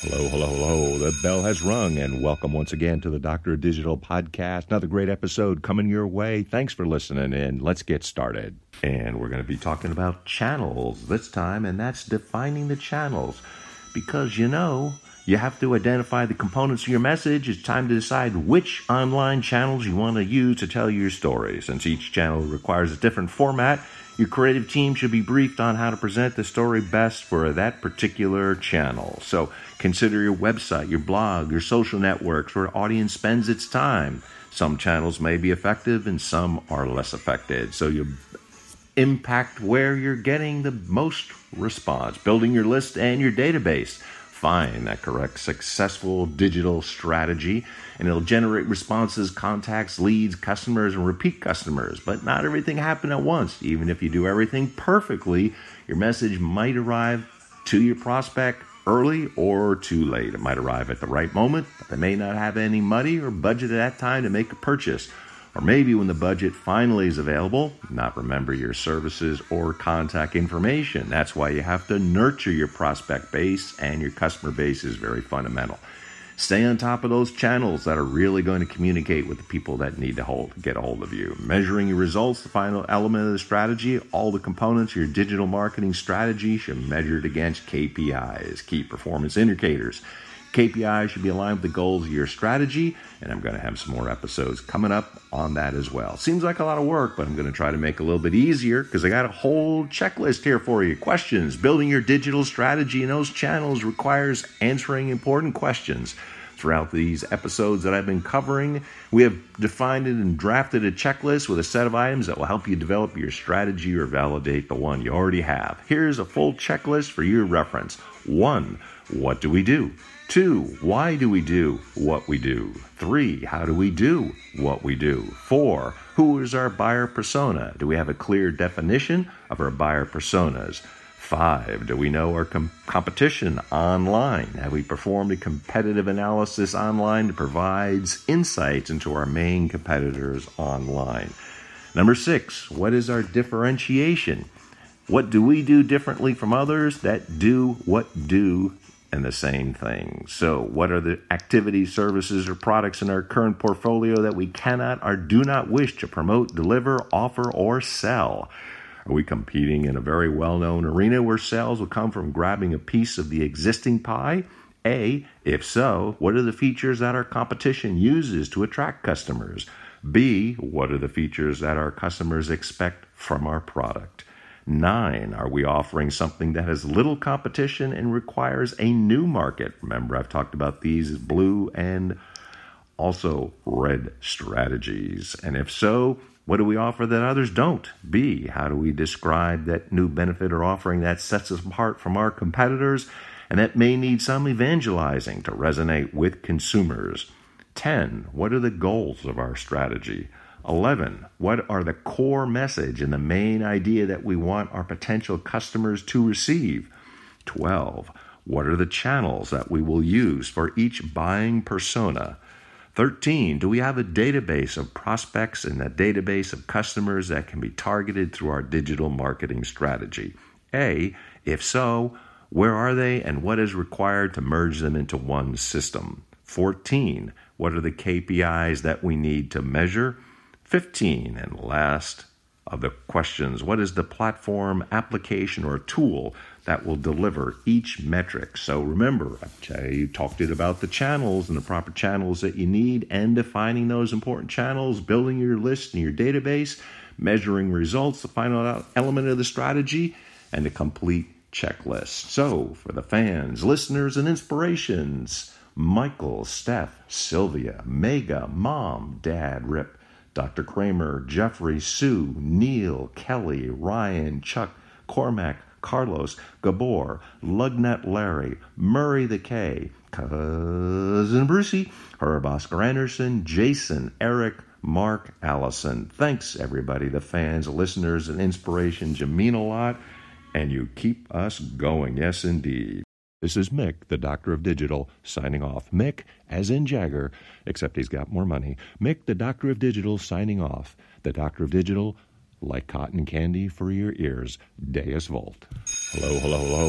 Hello, hello, hello. The bell has rung, and welcome once again to the Doctor Digital podcast. Another great episode coming your way. Thanks for listening in. Let's get started. And we're going to be talking about channels this time, and that's defining the channels. Because you know, you have to identify the components of your message. It's time to decide which online channels you want to use to tell your story. Since each channel requires a different format, your creative team should be briefed on how to present the story best for that particular channel. So consider your website, your blog, your social networks where audience spends its time. Some channels may be effective and some are less effective. So you impact where you're getting the most response, building your list and your database find that correct successful digital strategy and it'll generate responses, contacts, leads, customers, and repeat customers. But not everything happen at once. Even if you do everything perfectly, your message might arrive to your prospect early or too late. It might arrive at the right moment, but they may not have any money or budget at that time to make a purchase. Or maybe when the budget finally is available, not remember your services or contact information. That's why you have to nurture your prospect base, and your customer base is very fundamental. Stay on top of those channels that are really going to communicate with the people that need to hold, get a hold of you. Measuring your results, the final element of the strategy, all the components of your digital marketing strategy should measure it against KPIs, key performance indicators. KPIs should be aligned with the goals of your strategy, and I'm going to have some more episodes coming up on that as well. Seems like a lot of work, but I'm going to try to make it a little bit easier because I got a whole checklist here for you. Questions. Building your digital strategy in those channels requires answering important questions. Throughout these episodes that I've been covering, we have defined and drafted a checklist with a set of items that will help you develop your strategy or validate the one you already have. Here's a full checklist for your reference. One, what do we do? Two, why do we do what we do? Three, how do we do what we do? Four, who is our buyer persona? Do we have a clear definition of our buyer personas? Five, do we know our com- competition online? Have we performed a competitive analysis online that provides insights into our main competitors online? Number six, what is our differentiation? What do we do differently from others that do what do and the same thing. So, what are the activities, services, or products in our current portfolio that we cannot or do not wish to promote, deliver, offer, or sell? Are we competing in a very well known arena where sales will come from grabbing a piece of the existing pie? A, if so, what are the features that our competition uses to attract customers? B, what are the features that our customers expect from our product? Nine, are we offering something that has little competition and requires a new market? Remember, I've talked about these blue and also red strategies. And if so, what do we offer that others don't? B, how do we describe that new benefit or offering that sets us apart from our competitors and that may need some evangelizing to resonate with consumers? 10, what are the goals of our strategy? 11. What are the core message and the main idea that we want our potential customers to receive? 12. What are the channels that we will use for each buying persona? 13. Do we have a database of prospects and a database of customers that can be targeted through our digital marketing strategy? A. If so, where are they and what is required to merge them into one system? 14. What are the KPIs that we need to measure? 15 and last of the questions. What is the platform application or tool that will deliver each metric? So remember i you talked it about the channels and the proper channels that you need and defining those important channels building your list and your database measuring results the final element of the strategy and a complete checklist. So for the fans listeners and inspirations michael steph sylvia mega mom dad rip Dr. Kramer, Jeffrey, Sue, Neil, Kelly, Ryan, Chuck, Cormac, Carlos, Gabor, Lugnut Larry, Murray the K, Cousin Brucey, Herb Oscar Anderson, Jason, Eric, Mark, Allison. Thanks, everybody, the fans, listeners, and inspirations. You mean a lot, and you keep us going. Yes, indeed. This is Mick, the Doctor of Digital, signing off. Mick, as in Jagger, except he's got more money. Mick, the Doctor of Digital, signing off. The Doctor of Digital, like cotton candy for your ears. Deus Vult. Hello, hello, hello.